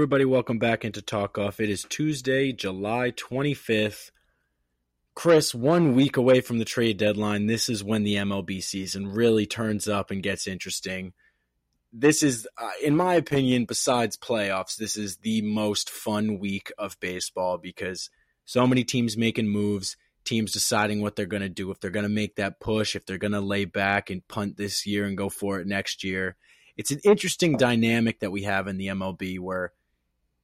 Everybody. Welcome back into Talk Off. It is Tuesday, July 25th. Chris, one week away from the trade deadline. This is when the MLB season really turns up and gets interesting. This is, uh, in my opinion, besides playoffs, this is the most fun week of baseball because so many teams making moves, teams deciding what they're going to do, if they're going to make that push, if they're going to lay back and punt this year and go for it next year it's an interesting dynamic that we have in the MLB where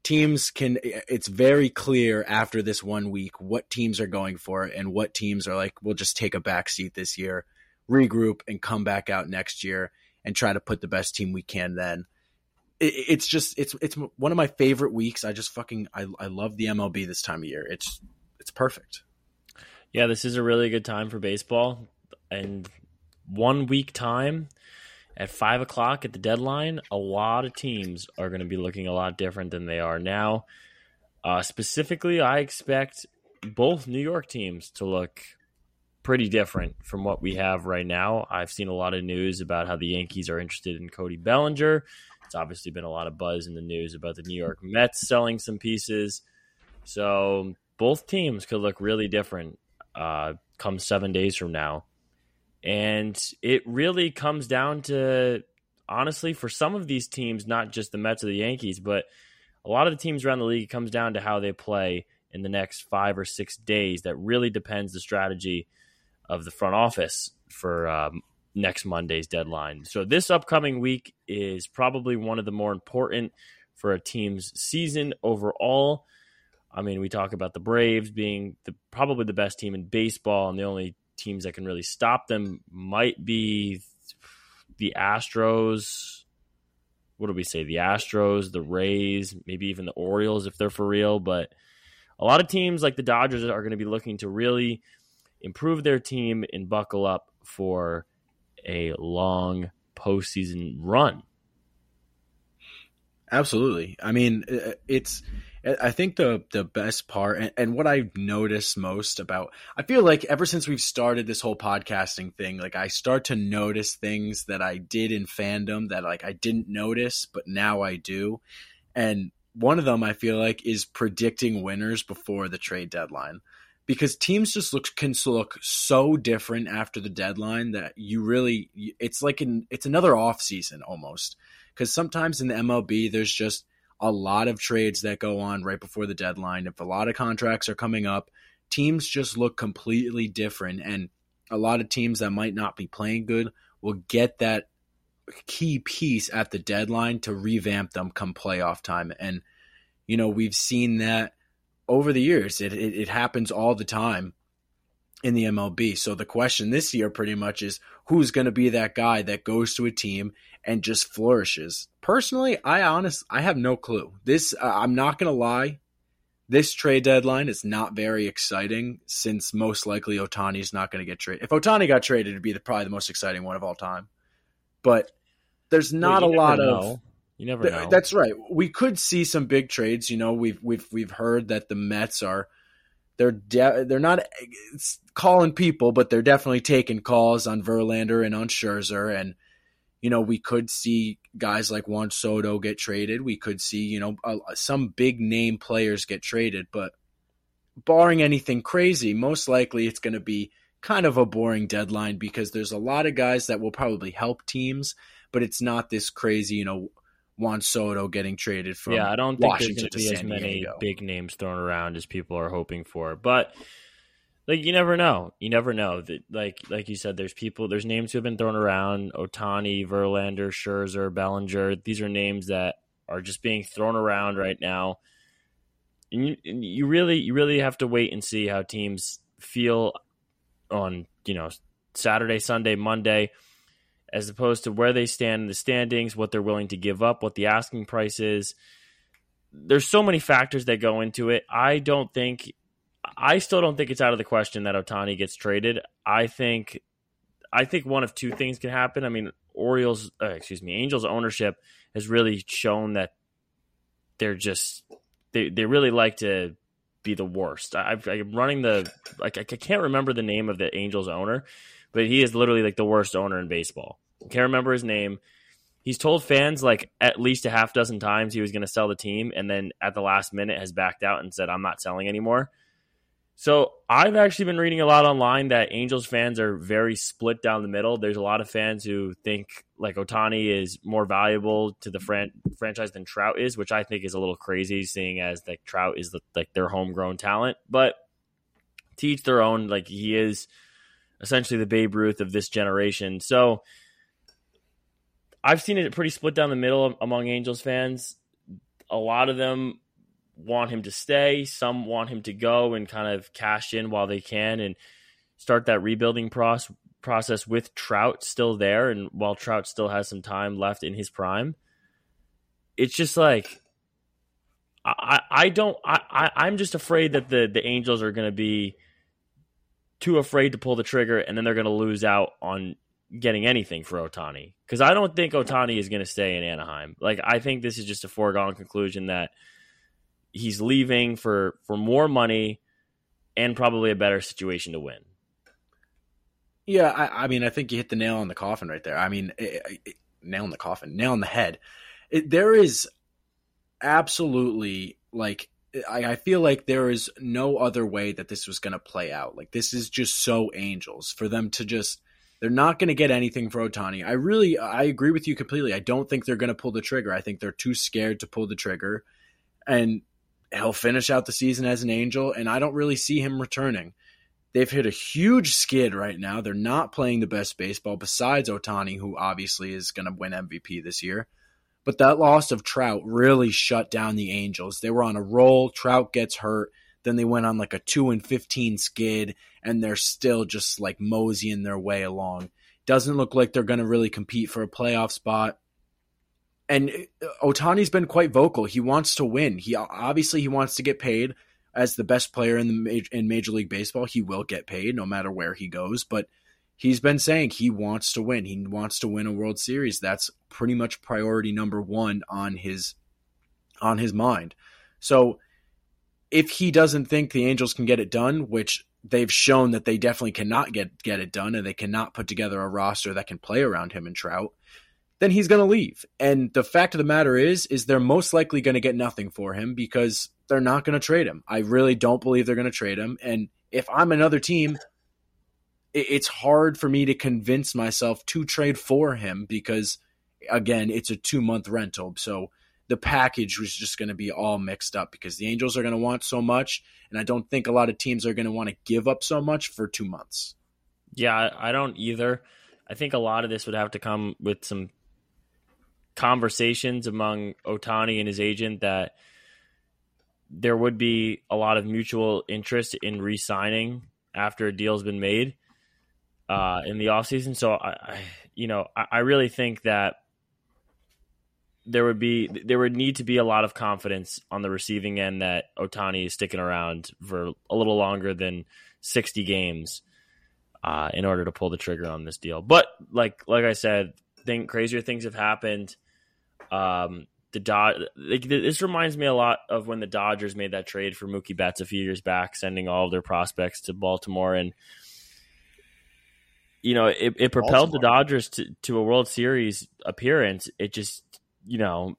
teams can it's very clear after this one week what teams are going for and what teams are like we'll just take a back seat this year regroup and come back out next year and try to put the best team we can then. It's just it's it's one of my favorite weeks. I just fucking I, I love the mlb this time of year. It's it's perfect. Yeah this is a really good time for baseball. And one week time at five o'clock at the deadline, a lot of teams are going to be looking a lot different than they are now. Uh, specifically, I expect both New York teams to look pretty different from what we have right now. I've seen a lot of news about how the Yankees are interested in Cody Bellinger. It's obviously been a lot of buzz in the news about the New York Mets selling some pieces. So both teams could look really different uh, come seven days from now. And it really comes down to, honestly, for some of these teams, not just the Mets or the Yankees, but a lot of the teams around the league, it comes down to how they play in the next five or six days. That really depends the strategy of the front office for um, next Monday's deadline. So this upcoming week is probably one of the more important for a team's season overall. I mean, we talk about the Braves being the probably the best team in baseball and the only teams that can really stop them might be the Astros. What do we say? The Astros, the Rays, maybe even the Orioles if they're for real. But a lot of teams like the Dodgers are going to be looking to really improve their team and buckle up for a long postseason run. Absolutely. I mean, uh, uh, it's uh, I think the the best part and, and, what I've noticed most about I feel like ever since we've started this whole podcasting thing, like I start to notice things that I did in fandom that like I didn't notice, but now I do. And one of them I feel like is predicting winners before the trade deadline. Because teams just look can look so different after the deadline that you really it's like an it's another off season almost. Because sometimes in the MLB there's just a lot of trades that go on right before the deadline. If a lot of contracts are coming up, teams just look completely different. And a lot of teams that might not be playing good will get that key piece at the deadline to revamp them come playoff time. And, you know, we've seen that over the years. It, it, it happens all the time in the MLB. So the question this year pretty much is who's going to be that guy that goes to a team and just flourishes. Personally, I honest I have no clue. This uh, I'm not going to lie. This trade deadline is not very exciting since most likely Ohtani is not going to get traded. If Ohtani got traded, it'd be the, probably the most exciting one of all time. But there's not well, a lot know. of you never know. That's right. We could see some big trades. You know, we've we've we've heard that the Mets are they're de- they're not calling people, but they're definitely taking calls on Verlander and on Scherzer, and you know we could see guys like Juan Soto get traded. We could see you know uh, some big name players get traded, but barring anything crazy, most likely it's going to be kind of a boring deadline because there's a lot of guys that will probably help teams, but it's not this crazy, you know, Juan Soto getting traded from yeah, I don't think Washington there's going to be as many big names thrown around as people are hoping for. But like you never know, you never know that like like you said, there's people, there's names who have been thrown around: Ohtani, Verlander, Scherzer, Bellinger. These are names that are just being thrown around right now. And you, and you really you really have to wait and see how teams feel on you know Saturday, Sunday, Monday as opposed to where they stand in the standings, what they're willing to give up, what the asking price is. There's so many factors that go into it. I don't think, I still don't think it's out of the question that Ohtani gets traded. I think, I think one of two things can happen. I mean, Orioles, uh, excuse me, Angels ownership has really shown that they're just they they really like to be the worst. i am running the like I can't remember the name of the Angels owner, but he is literally like the worst owner in baseball. Can't remember his name. he's told fans like at least a half dozen times he was going to sell the team, and then at the last minute has backed out and said, "I'm not selling anymore." So I've actually been reading a lot online that Angels fans are very split down the middle. There's a lot of fans who think like Ohtani is more valuable to the fran- franchise than Trout is, which I think is a little crazy, seeing as like Trout is the, like their homegrown talent. But to each their own. Like he is essentially the Babe Ruth of this generation. So I've seen it pretty split down the middle among Angels fans. A lot of them want him to stay. Some want him to go and kind of cash in while they can and start that rebuilding process process with Trout still there and while Trout still has some time left in his prime. It's just like I, I don't I, I'm just afraid that the, the Angels are gonna be too afraid to pull the trigger and then they're gonna lose out on getting anything for Ohtani Because I don't think Ohtani is gonna stay in Anaheim. Like I think this is just a foregone conclusion that he's leaving for for more money and probably a better situation to win. Yeah, I, I mean, I think you hit the nail on the coffin right there. I mean, it, it, nail in the coffin, nail in the head. It, there is absolutely like I, I, feel like there is no other way that this was going to play out. Like this is just so Angels for them to just they're not going to get anything for Ohtani. I really I agree with you completely. I don't think they're going to pull the trigger. I think they're too scared to pull the trigger, and he'll finish out the season as an Angel, and I don't really see him returning. They've hit a huge skid right now. They're not playing the best baseball besides Ohtani, who obviously is going to win MVP this year. But that loss of Trout really shut down the Angels. They were on a roll. Trout gets hurt. Then they went on like a 2 and 15 skid, and they're still just like moseying their way along. Doesn't look like they're going to really compete for a playoff spot and uh, Ohtani's been quite vocal. He wants to win. He obviously he wants to get paid as the best player in the in Major League Baseball. He will get paid no matter where he goes, but he's been saying he wants to win. He wants to win a World Series. That's pretty much priority number 1 on his on his mind. So if he doesn't think the Angels can get it done, which they've shown that they definitely cannot get get it done and they cannot put together a roster that can play around him and Trout, then he's going to leave. And the fact of the matter is, is they're most likely going to get nothing for him because they're not going to trade him. I really don't believe they're going to trade him. And if I'm another team, it's hard for me to convince myself to trade for him because, again, it's a two month rental. So the package was just going to be all mixed up because the Angels are going to want so much. And I don't think a lot of teams are going to want to give up so much for two months. Yeah, I don't either. I think a lot of this would have to come with some conversations among Ohtani and his agent that there would be a lot of mutual interest in re-signing after a deal's been made uh, in the offseason. So I, I you know, I, I, really think that there would be there would need to be a lot of confidence on the receiving end that Ohtani is sticking around for a little longer than sixty games uh, in order to pull the trigger on this deal. But like like I said, think crazier things have happened. Um, the Dod- this reminds me a lot of when the Dodgers made that trade for Mookie Betts a few years back, sending all of their prospects to Baltimore, and you know it, it propelled Baltimore. the Dodgers to, to a World Series appearance. It just you know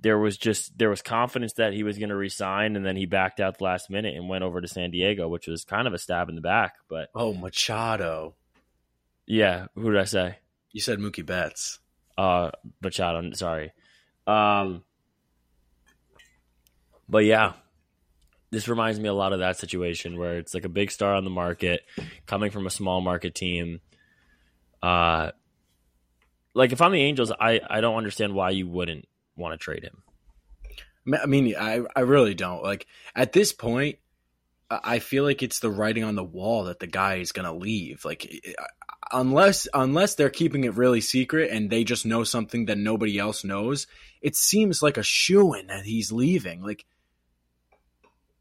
there was just there was confidence that he was going to resign, and then he backed out the last minute and went over to San Diego, which was kind of a stab in the back. But oh, Machado, yeah, who did I say? You said Mookie Betts uh Machado. Sorry. Um, but yeah, this reminds me a lot of that situation where it's like a big star on the market coming from a small market team. Uh, like if I'm the Angels, I I don't understand why you wouldn't want to trade him. I mean, I I really don't. Like at this point, I feel like it's the writing on the wall that the guy is going to leave. Like unless unless they're keeping it really secret and they just know something that nobody else knows, it seems like a shoe in that he's leaving. Like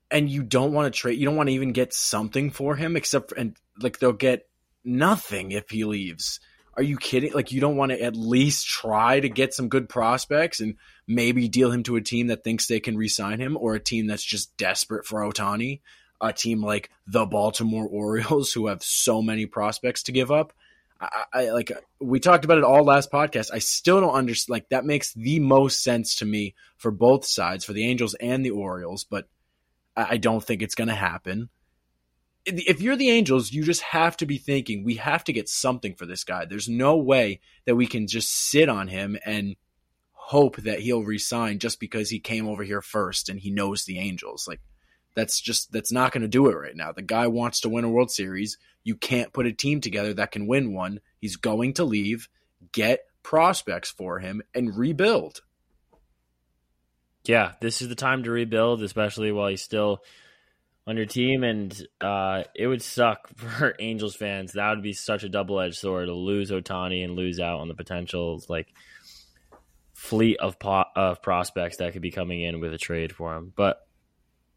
and you don't want to trade you don't want to even get something for him except for, and like they'll get nothing if he leaves. Are you kidding? Like you don't want to at least try to get some good prospects and maybe deal him to a team that thinks they can re-sign him or a team that's just desperate for Ohtani, a team like the Baltimore Orioles who have so many prospects to give up. I, I, like we talked about it all last podcast. I still don't understand. Like that makes the most sense to me for both sides, for the Angels and the Orioles. But I, I don't think it's going to happen. If you're the Angels, you just have to be thinking we have to get something for this guy. There's no way that we can just sit on him and hope that he'll resign just because he came over here first and he knows the Angels. Like that's just that's not going to do it right now. The guy wants to win a World Series. You can't put a team together that can win one. He's going to leave. Get prospects for him and rebuild. Yeah, this is the time to rebuild, especially while he's still on your team. And uh, it would suck for Angels fans. That would be such a double edged sword to lose Ohtani and lose out on the potentials like fleet of po- of prospects that could be coming in with a trade for him. But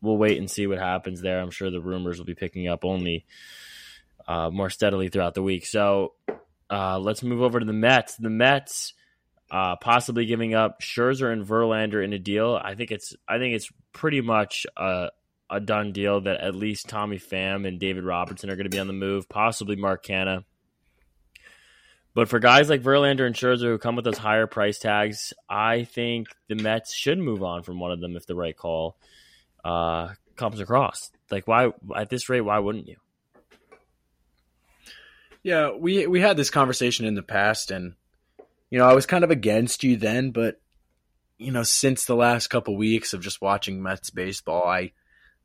we'll wait and see what happens there. I'm sure the rumors will be picking up only uh, more steadily throughout the week. So uh, let's move over to the Mets. The Mets uh, possibly giving up Scherzer and Verlander in a deal. I think it's I think it's pretty much a, a done deal that at least Tommy Pham and David Robertson are going to be on the move. Possibly Mark Canha. But for guys like Verlander and Scherzer who come with those higher price tags, I think the Mets should move on from one of them if the right call uh, comes across. Like, why at this rate? Why wouldn't you? Yeah, we we had this conversation in the past, and you know, I was kind of against you then, but you know, since the last couple weeks of just watching Mets baseball, I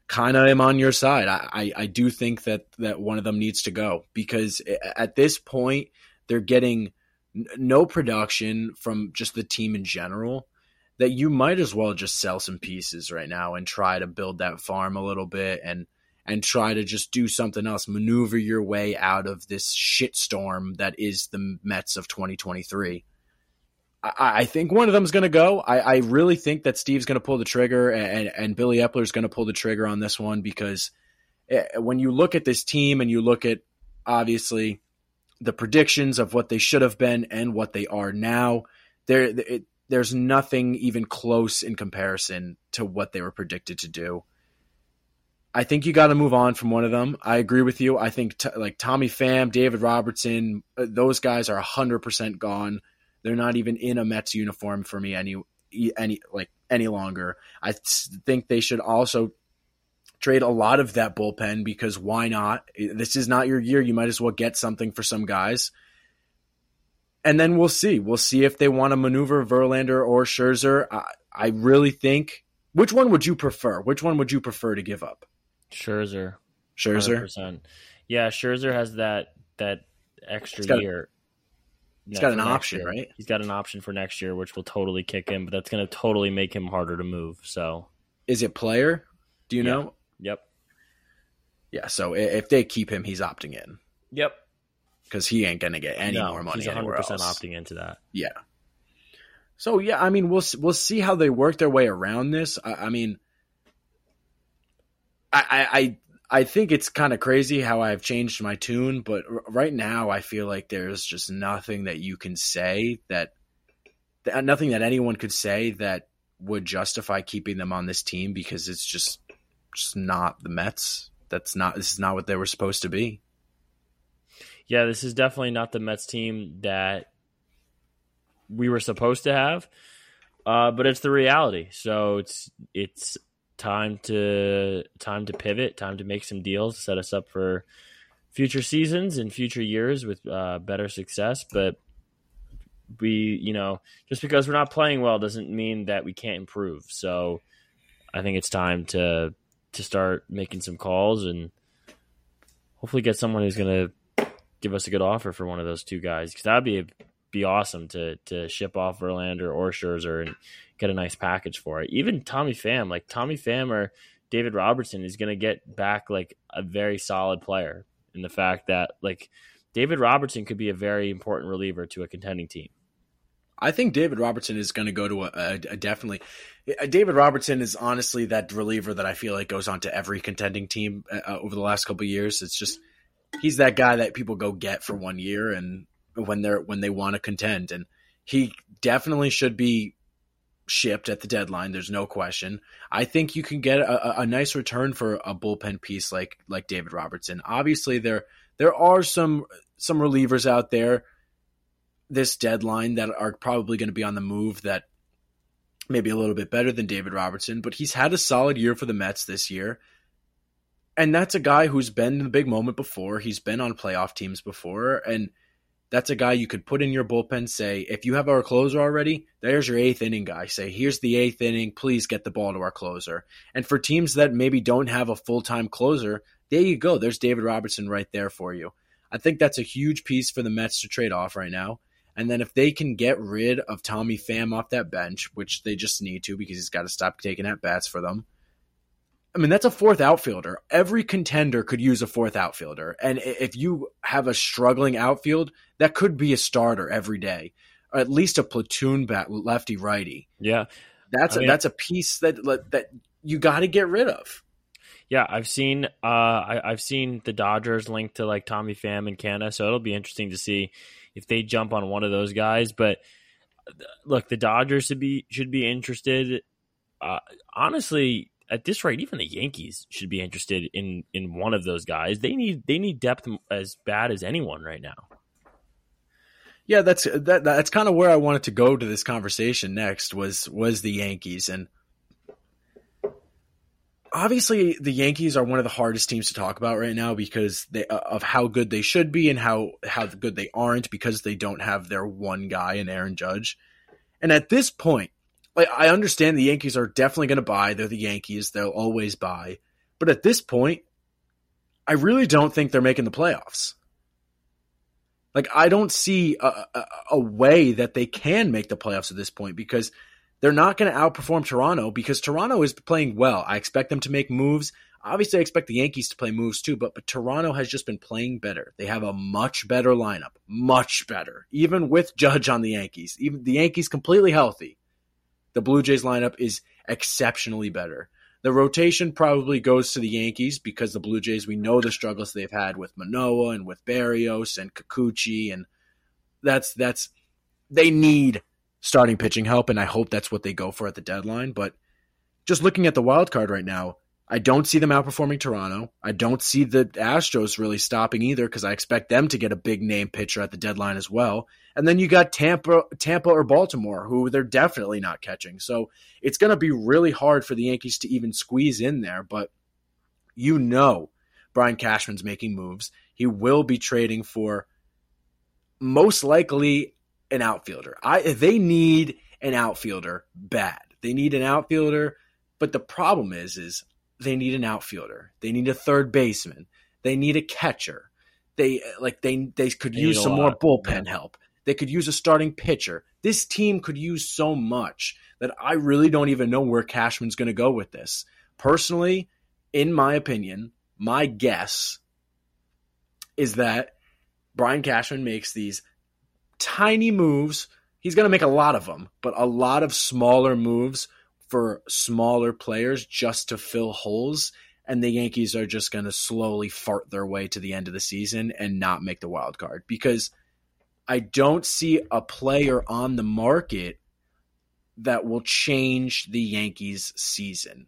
kind of am on your side. I, I, I do think that that one of them needs to go because at this point they're getting no production from just the team in general that you might as well just sell some pieces right now and try to build that farm a little bit and and try to just do something else, maneuver your way out of this shitstorm that is the Mets of 2023. I, think one of them is going to go. I, I, really think that Steve's going to pull the trigger and, and Billy Eppler is going to pull the trigger on this one because eh, when you look at this team and you look at obviously the predictions of what they should have been and what they are now, there it, there's nothing even close in comparison to what they were predicted to do. I think you got to move on from one of them. I agree with you. I think t- like Tommy Pham, David Robertson, uh, those guys are 100% gone. They're not even in a Mets uniform for me any any like any longer. I think they should also trade a lot of that bullpen because why not? This is not your year. You might as well get something for some guys and then we'll see. We'll see if they want to maneuver Verlander or Scherzer. I, I really think. Which one would you prefer? Which one would you prefer to give up? Scherzer. Scherzer. 100%. Yeah, Scherzer has that that extra year. He's got an option, year. right? He's got an option for next year, which will totally kick him, but that's going to totally make him harder to move. So, is it player? Do you yeah. know? Yep. Yeah. So if they keep him, he's opting in. Yep because he ain't gonna get any no, more money. He's 100 percent opting into that. Yeah. So yeah, I mean, we'll we'll see how they work their way around this. I, I mean, I I I think it's kind of crazy how I've changed my tune, but right now I feel like there's just nothing that you can say that, that nothing that anyone could say that would justify keeping them on this team because it's just just not the Mets. That's not this is not what they were supposed to be yeah, this is definitely not the Mets team that we were supposed to have. Uh, but it's the reality. So it's it's time to time to pivot, time to make some deals, set us up for future seasons and future years with uh, better success. But we, you know, just because we're not playing well doesn't mean that we can't improve. So I think it's time to to start making some calls and hopefully get someone who's going to give us a good offer for one of those two guys because that'd be be awesome to to ship off Verlander or Scherzer and get a nice package for it. Even Tommy Pham, like Tommy Pham or David Robertson, is going to get back like a very solid player. In the fact that like David Robertson could be a very important reliever to a contending team. I think David Robertson is going to go to a, a, a, definitely. David Robertson is honestly that reliever that I feel like goes on to every contending team uh, uh over the last couple years. It's just he's that guy that people go get for one year and when they're when they want to contend and he definitely should be shipped at the deadline there's no question i think you can get a, a nice return for a bullpen piece like like david robertson obviously there there are some some relievers out there this deadline that are probably going to be on the move that maybe a little bit better than David Robertson, but he's had a solid year for the Mets this year. And that's a guy who's been in the big moment before. He's been on playoff teams before. And that's a guy you could put in your bullpen. Say, if you have our closer already, there's your eighth inning guy. Say, here's the eighth inning. Please get the ball to our closer. And for teams that maybe don't have a full time closer, there you go. There's David Robertson right there for you. I think that's a huge piece for the Mets to trade off right now. And then if they can get rid of Tommy Pham off that bench, which they just need to because he's got to stop taking at bats for them. I mean, that's a fourth outfielder. Every contender could use a fourth outfielder. And if you have a struggling outfield, that could be a starter every day, or at least a platoon bat lefty righty. Yeah. That's I mean, a, that's a piece that that you got to get rid of. Yeah, I've seen uh, I, have seen the Dodgers linked to like Tommy Pham and Canha, so it'll be interesting to see if they jump on one of those guys. But look, the Dodgers should be should be interested. Uh, honestly, at this rate, even the Yankees should be interested in in one of those guys. They need they need depth as bad as anyone right now. Yeah, that's that that's kind of where I wanted to go to this conversation next was was the Yankees and obviously the Yankees are one of the hardest teams to talk about right now because they, uh, of how good they should be and how how good they aren't because they don't have their one guy in Aaron Judge. And at this point, like I understand the Yankees are definitely going to buy. They're the Yankees; they'll always buy. But at this point, I really don't think they're making the playoffs. Like I don't see a, a, a way that they can make the playoffs at this point because they're not going to outperform Toronto because Toronto is playing well. I expect them to make moves. Obviously, I expect the Yankees to play moves too, but, but Toronto has just been playing better. They have a much better lineup, much better, even with Judge on the Yankees. Even the Yankees completely healthy. The Blue Jays lineup is exceptionally better. The rotation probably goes to the Yankees because the Blue Jays, we know the struggles they've had with Manoah and with Berríos and Kikuchi, and that's that's they need starting pitching help, and I hope that's what they go for at the deadline. But just looking at the wild card right now, I don't see them outperforming Toronto. I don't see the Astros really stopping either because I expect them to get a big name pitcher at the deadline as well. And then you got Tampa, Tampa or Baltimore, who they're definitely not catching. So it's going to be really hard for the Yankees to even squeeze in there. But you know, Brian Cashman's making moves. He will be trading for most likely an outfielder. I they need an outfielder bad. They need an outfielder, but the problem is, is they need an outfielder. They need a third baseman. They need a catcher. They like they they could they use some more bullpen yeah. help. They could use a starting pitcher. This team could use so much that I really don't even know where Cashman's going to go with this. Personally, in my opinion, my guess is that Brian Cashman makes these tiny moves. He's going to make a lot of them, but a lot of smaller moves for smaller players just to fill holes. And the Yankees are just going to slowly fart their way to the end of the season and not make the wild card because I don't see a player on the market that will change the Yankees season.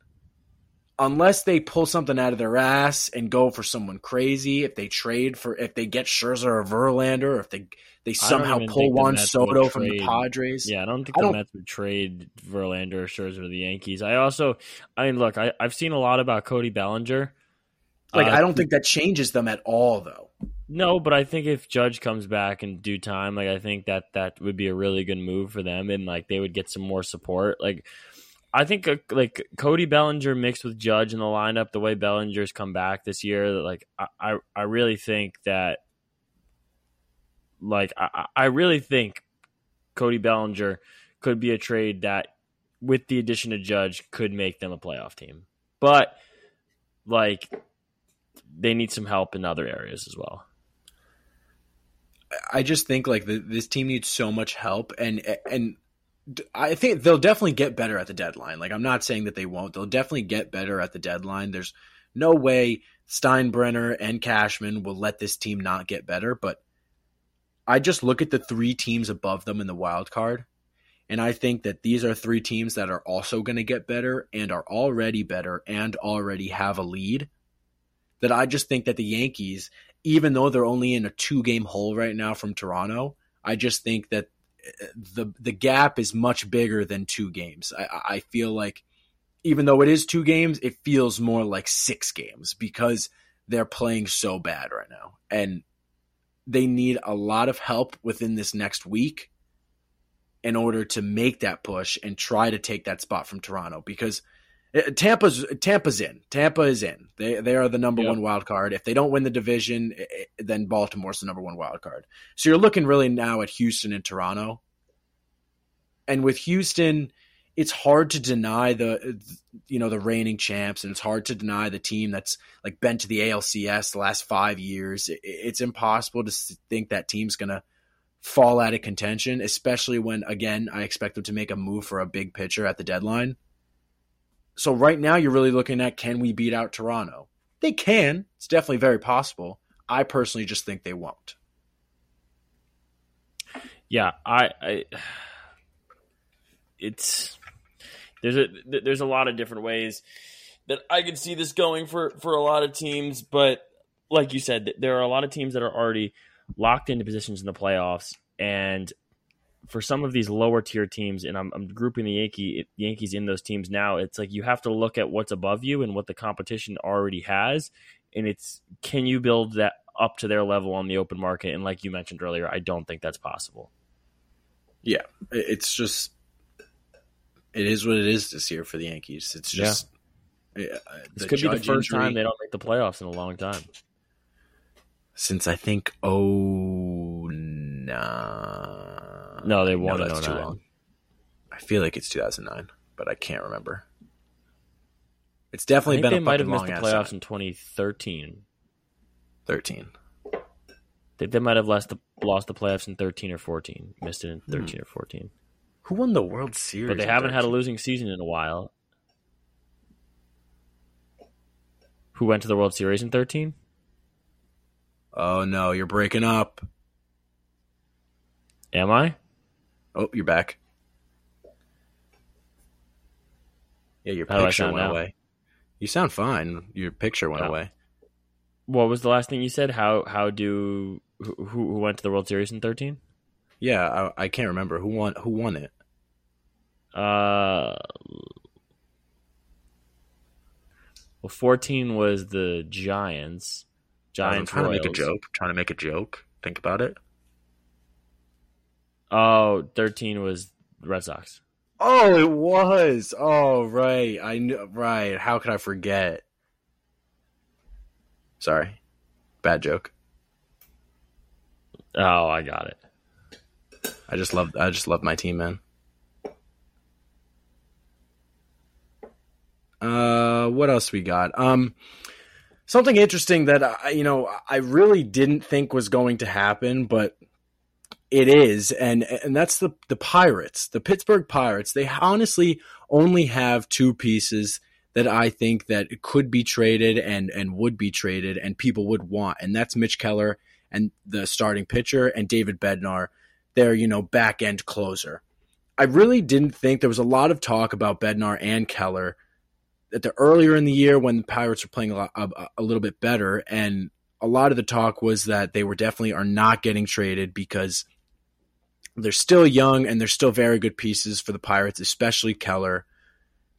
Unless they pull something out of their ass and go for someone crazy, if they trade for, if they get Scherzer or Verlander, or if they they somehow pull Juan Soto from the Padres. Yeah, I don't think I the don't, Mets would trade Verlander or Scherzer to the Yankees. I also, I mean, look, I, have seen a lot about Cody Bellinger. Like, uh, I don't think that changes them at all, though. No, but I think if Judge comes back in due time, like I think that that would be a really good move for them, and like they would get some more support. Like, I think uh, like Cody Bellinger mixed with Judge in the lineup, the way Bellinger's come back this year, like I, I, I really think that like I, I really think Cody Bellinger could be a trade that, with the addition of Judge, could make them a playoff team. But like they need some help in other areas as well. I just think like the, this team needs so much help, and and I think they'll definitely get better at the deadline. Like I'm not saying that they won't; they'll definitely get better at the deadline. There's no way Steinbrenner and Cashman will let this team not get better, but I just look at the three teams above them in the wild card, and I think that these are three teams that are also going to get better and are already better and already have a lead. That I just think that the Yankees, even though they're only in a two game hole right now from Toronto, I just think that the the gap is much bigger than two games. I, I feel like even though it is two games, it feels more like six games because they're playing so bad right now. And they need a lot of help within this next week in order to make that push and try to take that spot from Toronto because Uh, Tampa's Tampa's in. Tampa is in. They they are the number yep. one wild card. If they don't win the division, eh, eh, then Baltimore's the number one wild card. So you're looking really now at Houston and Toronto. And with Houston, it's hard to deny the you know the reigning champs, and it's hard to deny the team that's like been to the ALCS the last five years. It's impossible to think that team's gonna fall out of contention, especially when again I expect them to make a move for a big pitcher at the deadline. So right now you're really looking at can we beat out Toronto? They can. It's definitely very possible. I personally just think they won't. Yeah, I, I it's there's a there's a lot of different ways that I could see this going for for a lot of teams, but like you said, there are a lot of teams that are already locked into positions in the playoffs, and for some of these lower tier teams, and I'm, I'm grouping the Yankee Yankees in those teams now. It's like you have to look at what's above you and what the competition already has, and it's can you build that up to their level on the open market? And like you mentioned earlier, I don't think that's possible. Yeah, it's just it is what it is this year for the Yankees. It's just yeah. uh, this could be the first injury, time they don't make the playoffs in a long time since I think oh nine. No, they won no, that's too long. I feel like it's 2009, but I can't remember. It's definitely been. They might have missed the playoffs in 2013. 13. They, they might have lost the lost the playoffs in 13 or 14. Missed it in 13 hmm. or 14. Who won the World Series? But they haven't 13? had a losing season in a while. Who went to the World Series in 13? Oh no, you're breaking up. Am I? Oh, you're back. Yeah, your How picture went now? away. You sound fine. Your picture went away. What was the last thing you said? How how do who who went to the World Series in thirteen? Yeah, I, I can't remember who won. Who won it? Uh, well, fourteen was the Giants. Giants. I'm trying Royals. to make a joke. I'm trying to make a joke. Think about it. Oh, 13 was Red Sox. Oh, it was. Oh, right. I knew. Right. How could I forget? Sorry. Bad joke. Oh, I got it. I just love. I just love my team, man. Uh, what else we got? Um, something interesting that I, you know, I really didn't think was going to happen, but it is, and and that's the the Pirates, the Pittsburgh Pirates. They honestly only have two pieces that I think that could be traded and and would be traded and people would want, and that's Mitch Keller and the starting pitcher and David Bednar, their you know back end closer. I really didn't think there was a lot of talk about Bednar and Keller at the earlier in the year when the Pirates were playing a, lot, a, a little bit better, and a lot of the talk was that they were definitely are not getting traded because they're still young and they're still very good pieces for the Pirates, especially Keller.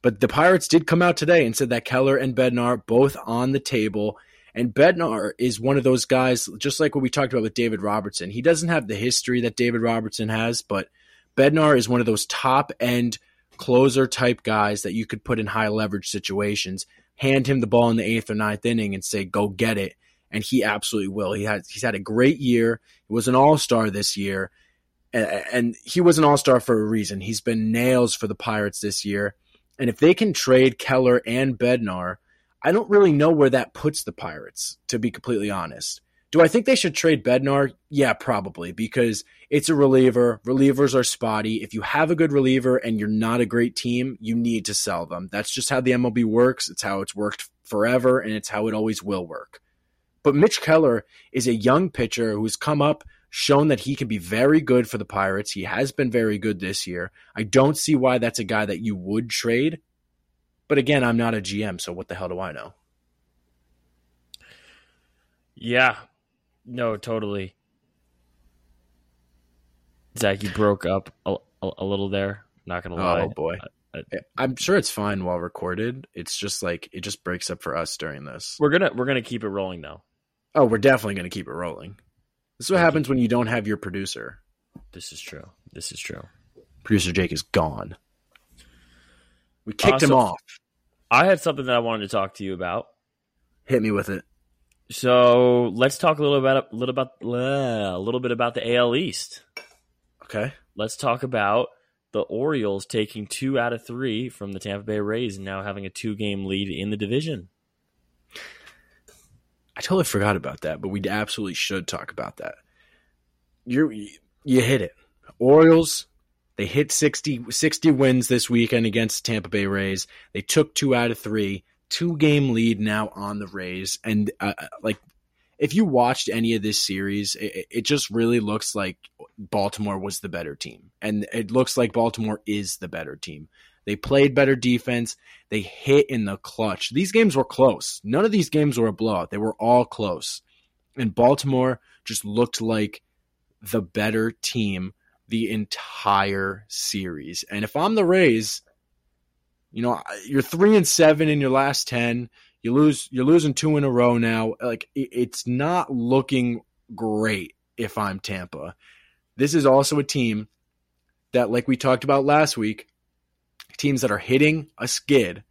But the Pirates did come out today and said that Keller and Bednar both on the table. And Bednar is one of those guys, just like what we talked about with David Robertson. He doesn't have the history that David Robertson has, but Bednar is one of those top end closer type guys that you could put in high leverage situations. Hand him the ball in the eighth or ninth inning and say, go get it. And he absolutely will. He has he's had a great year. He was an all star this year and he was an all star for a reason. He's been nails for the Pirates this year. And if they can trade Keller and Bednar, I don't really know where that puts the Pirates, to be completely honest. Do I think they should trade Bednar? Yeah, probably, because it's a reliever. Relievers are spotty. If you have a good reliever and you're not a great team, you need to sell them. That's just how the MLB works. It's how it's worked forever, and it's how it always will work. But Mitch Keller is a young pitcher who's come up shown that he can be very good for the Pirates. He has been very good this year. I don't see why that's a guy that you would trade. But again, I'm not a GM, so what the hell do I know? Yeah. No, totally. Zach, you broke up a, a, a little there. Not gonna oh, lie. Oh boy. I, I'm sure it's fine while recorded. It's just like it just breaks up for us during this. We're gonna we're gonna keep it rolling though. Oh, we're definitely gonna keep it rolling. This is what Thank happens when you don't have your producer. This is true. This is true. Producer Jake is gone. We kicked Uh, him off. I had something that I wanted to talk to you about. Hit me with it. So let's talk a little about a little about a little bit about the AL East. Okay. Let's talk about the Orioles taking two out of three from the Tampa Bay Rays and now having a two game lead in the division. I totally forgot about that, but we absolutely should talk about that. You you hit it. Orioles, they hit 60, 60 wins this weekend against Tampa Bay Rays. They took two out of three, two game lead now on the Rays. And uh, like, if you watched any of this series, it, it just really looks like Baltimore was the better team, and it looks like Baltimore is the better team. They played better defense. They hit in the clutch. These games were close. None of these games were a blowout. They were all close. And Baltimore just looked like the better team the entire series. And if I'm the Rays, you know, you're 3 and 7 in your last 10. You lose you're losing two in a row now. Like it's not looking great if I'm Tampa. This is also a team that like we talked about last week, teams that are hitting a skid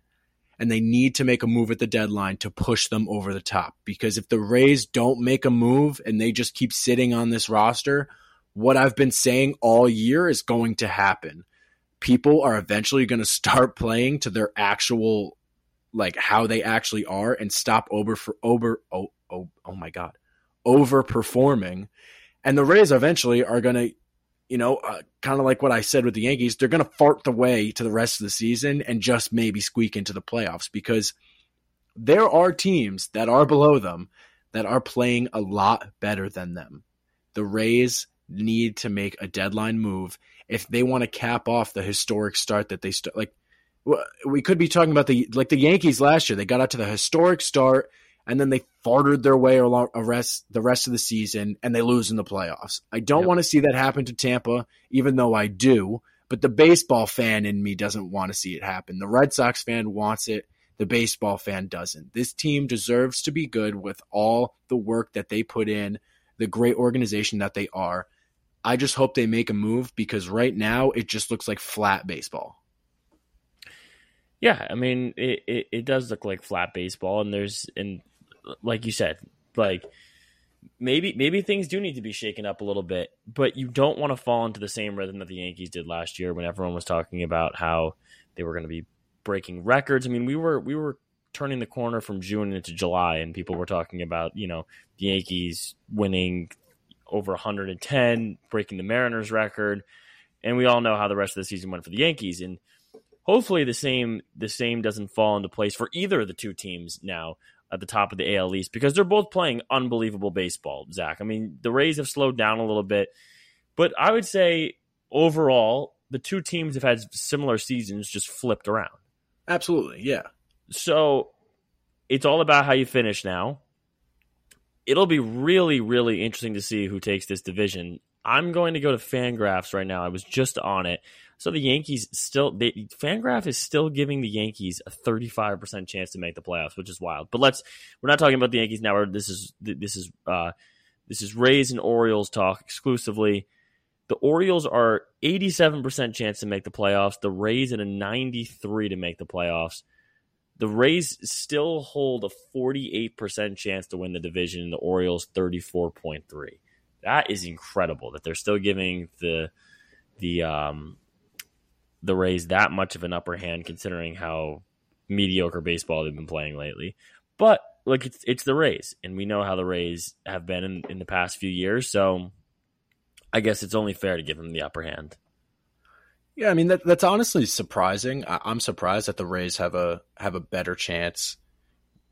and they need to make a move at the deadline to push them over the top. Because if the Rays don't make a move and they just keep sitting on this roster, what I've been saying all year is going to happen. People are eventually going to start playing to their actual, like how they actually are, and stop over for over. Oh, oh, oh my God, overperforming, and the Rays eventually are going to you know, uh, kind of like what I said with the Yankees, they're going to fart the way to the rest of the season and just maybe squeak into the playoffs because there are teams that are below them that are playing a lot better than them. The Rays need to make a deadline move if they want to cap off the historic start that they start. Like we could be talking about the like the Yankees last year. They got out to the historic start and then they farted their way along a rest the rest of the season and they lose in the playoffs. I don't Yep. want to see that happen to Tampa, even though I do. But the baseball fan in me doesn't want to see it happen. The Red Sox fan wants it. The baseball fan doesn't. This team deserves to be good with all the work that they put in, the great organization that they are. I just hope they make a move because right now it just looks like flat baseball. Yeah, I mean it, it, it does look like flat baseball, and there's and like you said, like maybe maybe things do need to be shaken up a little bit, but you don't want to fall into the same rhythm that the Yankees did last year when everyone was talking about how they were going to be breaking records. I mean, we were we were turning the corner from June into July, and people were talking about you know the Yankees winning over 110, breaking the Mariners record, and we all know how the rest of the season went for the Yankees, and hopefully the same the same doesn't fall into place for either of the two teams now at the top of the AL East because they're both playing unbelievable baseball. Zach, I mean the Rays have slowed down a little bit, but I would say overall the two teams have had similar seasons, just flipped around. Absolutely, yeah. So it's all about how you finish now. It'll be really, really interesting to see who takes this division. I'm going to go to Fangraphs right now. I was just on it. So the Yankees still, they, Fangraph is still giving the Yankees a 35% chance to make the playoffs, which is wild. But let's, we're not talking about the Yankees now. This is, this is, uh, this is Rays and Orioles talk exclusively. The Orioles are 87% chance to make the playoffs. The Rays at a 93 to make the playoffs. The Rays still hold a 48% chance to win the division, the Orioles 34.3. That is incredible that they're still giving the the um, the Rays that much of an upper hand, considering how mediocre baseball they've been playing lately. But look, it's it's the Rays, and we know how the Rays have been in, in the past few years. So I guess it's only fair to give them the upper hand. Yeah, I mean that that's honestly surprising. I, I'm surprised that the Rays have a have a better chance,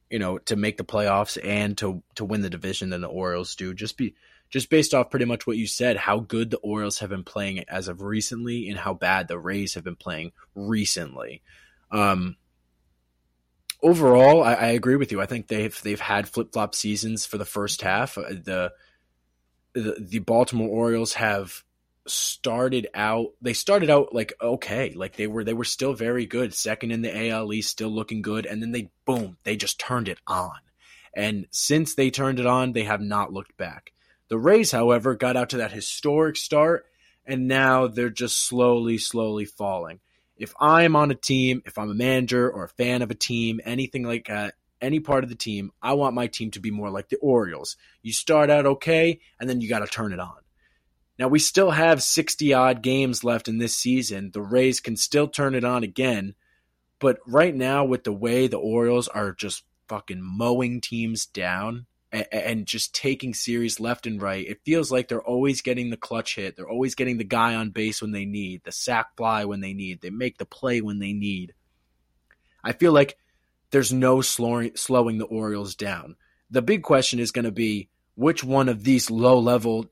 you know, to make the playoffs and to to win the division than the Orioles do. Just be just based off pretty much what you said, how good the Orioles have been playing as of recently, and how bad the Rays have been playing recently. Um, overall, I, I agree with you. I think they've they've had flip flop seasons for the first half. Uh, The the, the Baltimore Orioles have started out they started out like okay like they were they were still very good second in the AL East still looking good and then they boom they just turned it on and since they turned it on they have not looked back the Rays however got out to that historic start and now they're just slowly slowly falling if I'm on a team if I'm a manager or a fan of a team anything like that any part of the team I want my team to be more like the Orioles you start out okay and then you got to turn it on now, we still have 60 odd games left in this season. The Rays can still turn it on again. But right now, with the way the Orioles are just fucking mowing teams down and, just taking series left and right, it feels like they're always getting the clutch hit. They're always getting the guy on base when they need, the sac fly when they need, they make the play when they need. I feel like there's no slowing, slowing the Orioles down. The big question is going to be which one of these low level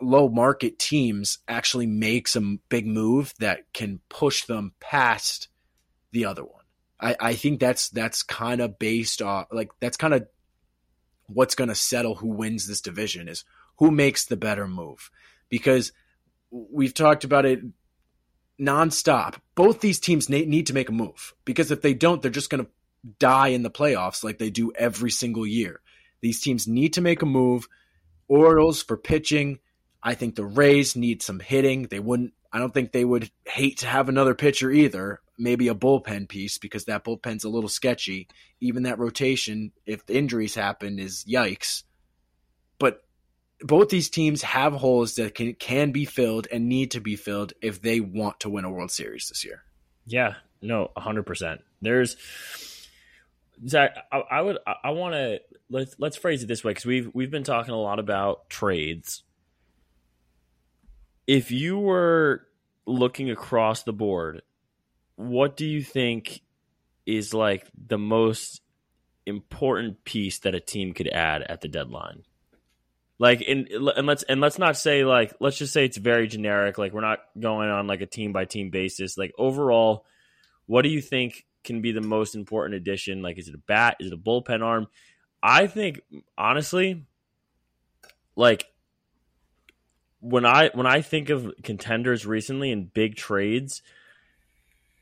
low market teams actually makes a big move that can push them past the other one. I, I think that's that's kind of based off like that's kind of what's going to settle who wins this division is who makes the better move because we've talked about it nonstop. Both these teams need to make a move because if they don't, they're just going to die in the playoffs like they do every single year. These teams need to make a move. Orioles for pitching, I think the Rays need some hitting. They wouldn't. I don't think they would hate to have another pitcher either. Maybe a bullpen piece because that bullpen's a little sketchy. Even that rotation, if injuries happen, is yikes. But both these teams have holes that can can be filled and need to be filled if they want to win a World Series this year. Yeah, no, hundred percent. There's Zach. I, I would. I, I want to let's let's phrase it this way because we've we've been talking a lot about trades if you were looking across the board, what do you think is like the most important piece that a team could add at the deadline? Like and and let's and let's not say like let's just say it's very generic. Like we're not going on like a team by team basis. Like overall, what do you think can be the most important addition? Like is it a bat? Is it a bullpen arm? I think honestly, like when I when I think of contenders recently in big trades,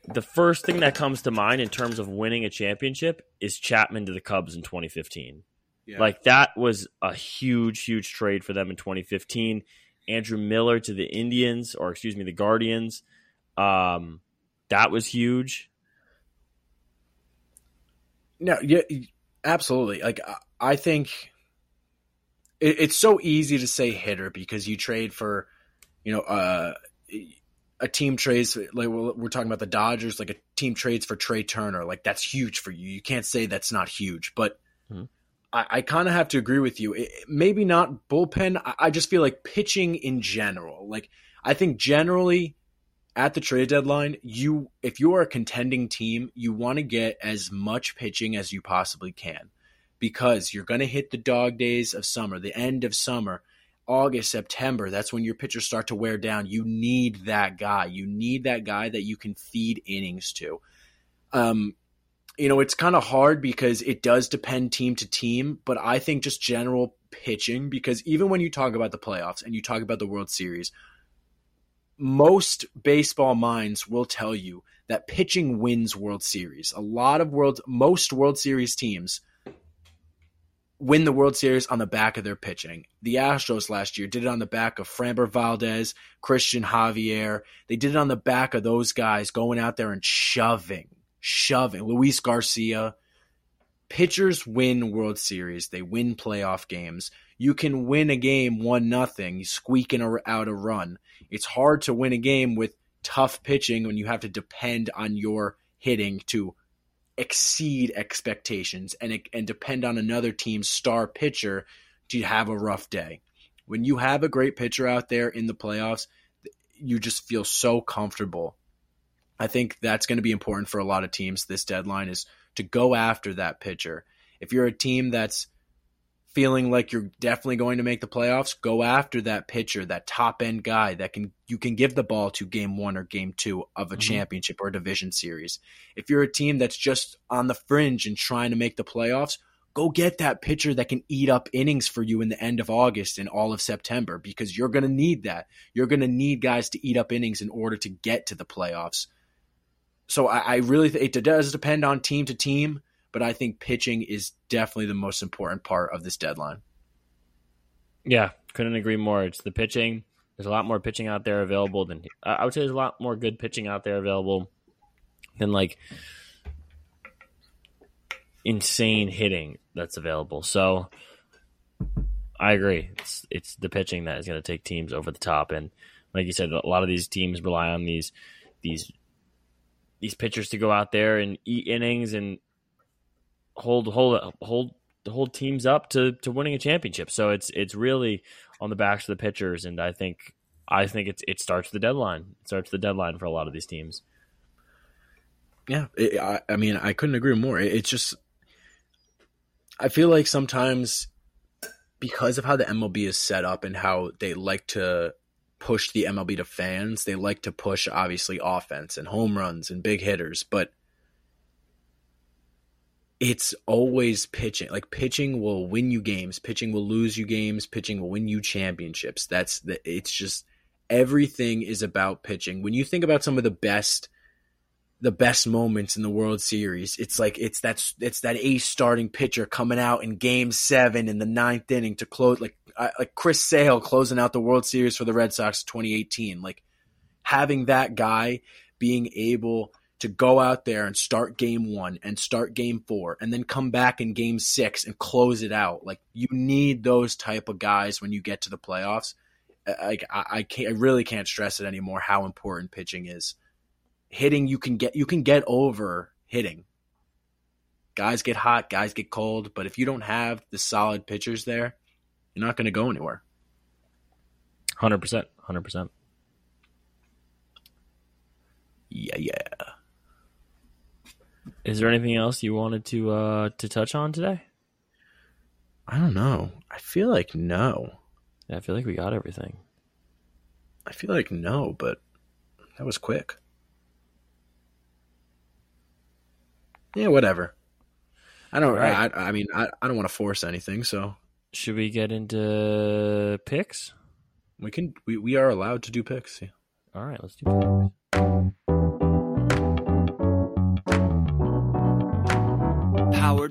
the first thing that comes to mind in terms of winning a championship is Chapman to the Cubs in 2015. Yeah. Like that was a huge, huge trade for them in 2015. Andrew Miller to the Indians, or excuse me, the Guardians. Um, that was huge. No, yeah, absolutely. Like I think it, it's so easy to say hitter because you trade for, you know, uh, a team trades like we're talking about the Dodgers, like a team trades for Trea Turner, like that's huge for you. You can't say that's not huge, but mm-hmm. I, I kind of have to agree with you. It, maybe not bullpen. I, I just feel like pitching in general. Like I think generally at the trade deadline, you if you are a contending team, you want to get as much pitching as you possibly can because you're going to hit the dog days of summer, the end of summer, August, September. That's when your pitchers start to wear down. You need that guy. You need that guy that you can feed innings to. Um, you know, it's kind of hard because it does depend team to team, but I think just general pitching, because even when you talk about the playoffs and you talk about the World Series, most baseball minds will tell you that pitching wins World Series. A lot of world, most World Series teams win the World Series on the back of their pitching. The Astros last year did it on the back of Framber Valdez, Cristian Javier. They did it on the back of those guys going out there and shoving, shoving. Luis Garcia. Pitchers win World Series. They win playoff games. You can win a game one nothing, squeaking out a run. It's hard to win a game with tough pitching when you have to depend on your hitting to exceed expectations and and depend on another team's star pitcher to have a rough day. When you have a great pitcher out there in the playoffs, you just feel so comfortable. I think that's going to be important for a lot of teams this deadline is to go after that pitcher. If you're a team that's feeling like you're definitely going to make the playoffs, go after that pitcher, that top end guy that can you can give the ball to game 1 or game 2 of a mm-hmm. championship or division series. If you're a team that's just on the fringe and trying to make the playoffs, go get that pitcher that can eat up innings for you in the end of August and all of September because you're going to need that. You're going to need guys to eat up innings in order to get to the playoffs. So I, I really think it does depend on team to team, but I think pitching is definitely the most important part of this deadline. Yeah, couldn't agree more. It's the pitching. There's a lot more pitching out there available than I would say. There's a lot more good pitching out there available than like insane hitting that's available. So I agree. It's it's the pitching that is going to take teams over the top, and like you said, a lot of these teams rely on these these these pitchers to go out there and eat innings and hold hold hold hold teams up to to winning a championship. So it's it's really on the backs of the pitchers, and I think I think it's it starts the deadline. It starts the deadline for a lot of these teams. Yeah, it, I, I, mean, I couldn't agree more. It, it's just I feel like sometimes because of how the MLB is set up and how they like to push the MLB to fans, they like to push obviously offense and home runs and big hitters, but it's always pitching. Like pitching will win you games, pitching will lose you games, pitching will win you championships. That's the it's just everything is about pitching. When you think about some of the best the best moments in the World Series. It's like it's that's it's that ace starting pitcher coming out in Game Seven in the ninth inning to close, like like Chris Sale closing out the World Series for the Red Sox 2018. Like having that guy being able to go out there and start Game One and start Game Four and then come back in Game Six and close it out. Like you need those type of guys when you get to the playoffs. Uh, like I, I can't, I really can't stress it anymore how important pitching is hitting you can get you can get over hitting. Guys get hot, guys get cold, but if you don't have the solid pitchers there, you're not going to go anywhere. 100%, 100%. Yeah, yeah. Is there anything else you wanted to uh to touch on today? I don't know. I feel like no. Yeah, I feel like we got everything. I feel like no, but that was quick. yeah, whatever. I don't. Right. I, I mean, I, I don't want to force anything. So, should we get into picks? We can. We, we are allowed to do picks. Yeah. All right, let's do picks.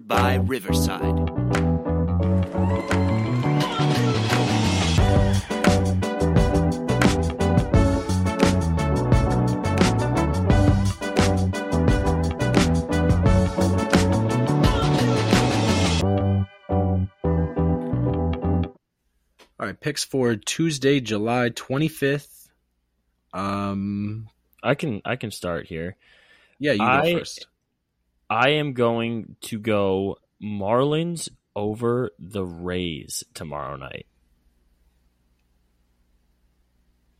Powered by Riverside. All right, picks for Tuesday, July 25th. Um I can I can start here. Yeah, you I, go first. I am going to go Marlins over the Rays tomorrow night.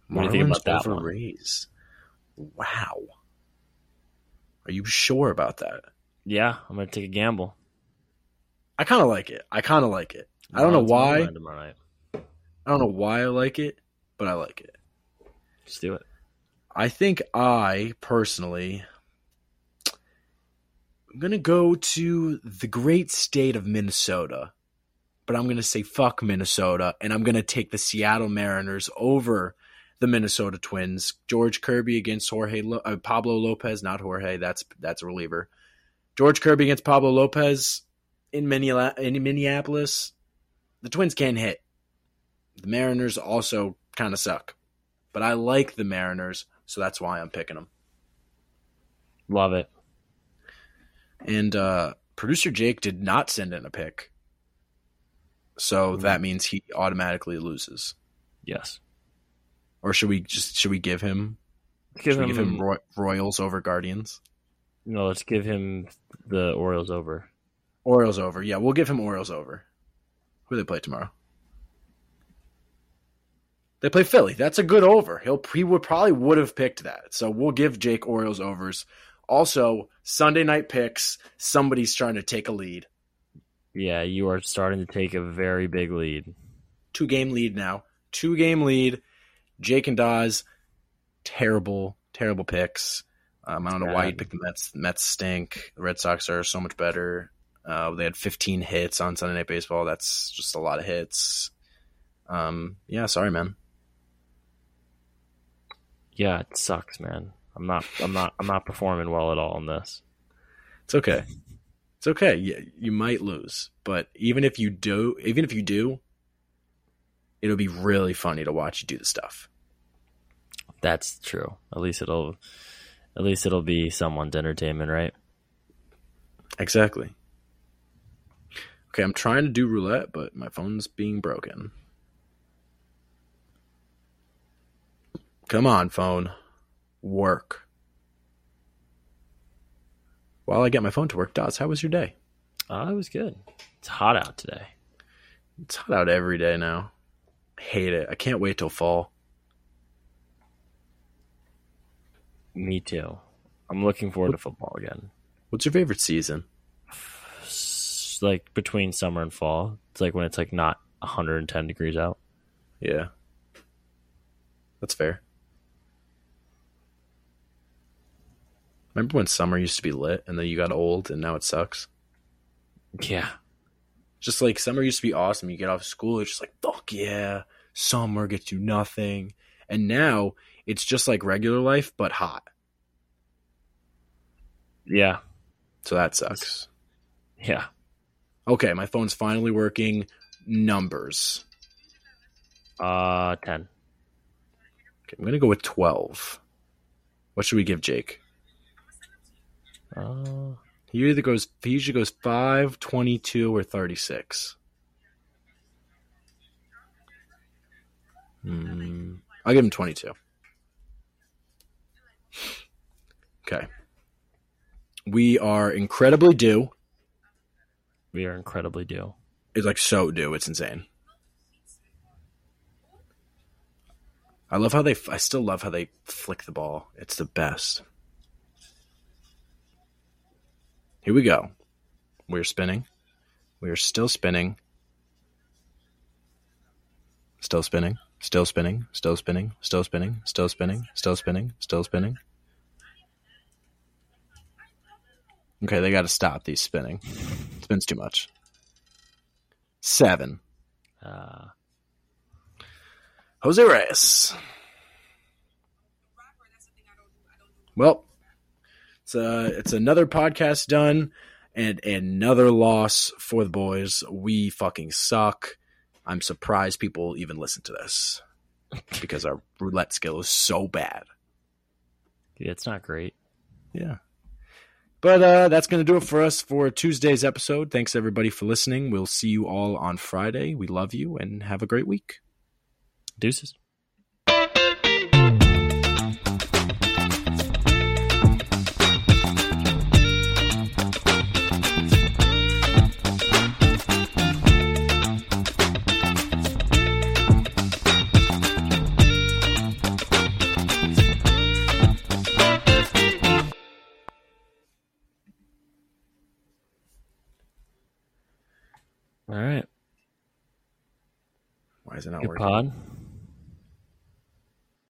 What Marlins do you think about that over one? Rays. Wow. Are you sure about that? Yeah, I'm going to take a gamble. I kind of like it. I kind of like it. I don't know why. I don't know why I like it, but I like it. Let's do it. I think I personally I'm gonna go to the great state of Minnesota, but I'm gonna say fuck Minnesota, and I'm gonna take the Seattle Mariners over the Minnesota Twins. George Kirby against Jorge uh, Pablo Lopez, not Jorge. That's that's a reliever. George Kirby against Pablo Lopez in Minneapolis. The Twins can't hit. The Mariners also kind of suck, but I like the Mariners, so that's why I'm picking them. Love it. And uh, producer Jake did not send in a pick, so mm-hmm. that means he automatically loses. Yes. Or should we just should we give him give him, give him Roy- Royals over Guardians? No, let's give him the Orioles over. Orioles over. Yeah, we'll give him Orioles over. Who do they play tomorrow? They play Philly. That's a good over. He'll he would probably would have picked that. So we'll give Jake Orioles overs. Also, Sunday night picks. Somebody's trying to take a lead. Yeah, you are starting to take a very big lead. Two game lead now. Two game lead. Jake and Dazz, terrible, terrible picks. Um, I don't know why you picked the Mets. The Mets stink. The Red Sox are so much better. Uh, they had 15 hits on Sunday Night Baseball. That's just a lot of hits. Um, yeah, sorry, man. Yeah, it sucks, man. I'm not. I'm not. I'm not performing well at all in this. It's okay. It's okay. You, you might lose, but even if you do, even if you do, it'll be really funny to watch you do the stuff. That's true. At least it'll. At least it'll be someone's entertainment, right? Exactly. Okay, I'm trying to do roulette, but my phone's being broken. Come on, phone. Work. While I get my phone to work, Dazz, how was your day? Uh, it was good. It's hot out today. It's hot out every day now. I hate it. I can't wait till fall. Me too. I'm looking forward to football again. What's your favorite season? Like between summer and fall, it's like when it's like not 110 degrees out. Yeah. That's fair. Remember when summer used to be lit and then you got old and now it sucks? Yeah, Just like summer used to be awesome. You get off school, it's just like, fuck yeah. Summer gets you nothing. And now it's just like regular life, but hot. yeah, So that sucks. yeah. Okay, my phone's finally working. Numbers. Uh, 10. Okay, I'm going to go with 12. What should we give Jake? Uh, He either goes, he usually goes 5, 22, or 36. Hmm. I'll give him 22. Okay. We are incredibly due. we are incredibly due. It's like so due. It's insane. I love how they, I still love how they flick the ball. It's the best. Here we go. We're spinning. We are still spinning. Still spinning. Still spinning. Still spinning. Still spinning. Still spinning. Still spinning. Still spinning. Okay, they got to stop these spinning. Spins too much. Seven. Uh, Jose Reyes. Well, it's uh it's another podcast done and another loss for the boys. We fucking suck. I'm surprised people even listen to this because our roulette skill is so bad. yeah, it's not great. Yeah. But uh, that's going to do it for us for Tuesday's episode. Thanks everybody for listening. We'll see you all on Friday. We love you and have a great week. Deuces. All right. Why is it not Good working? pod.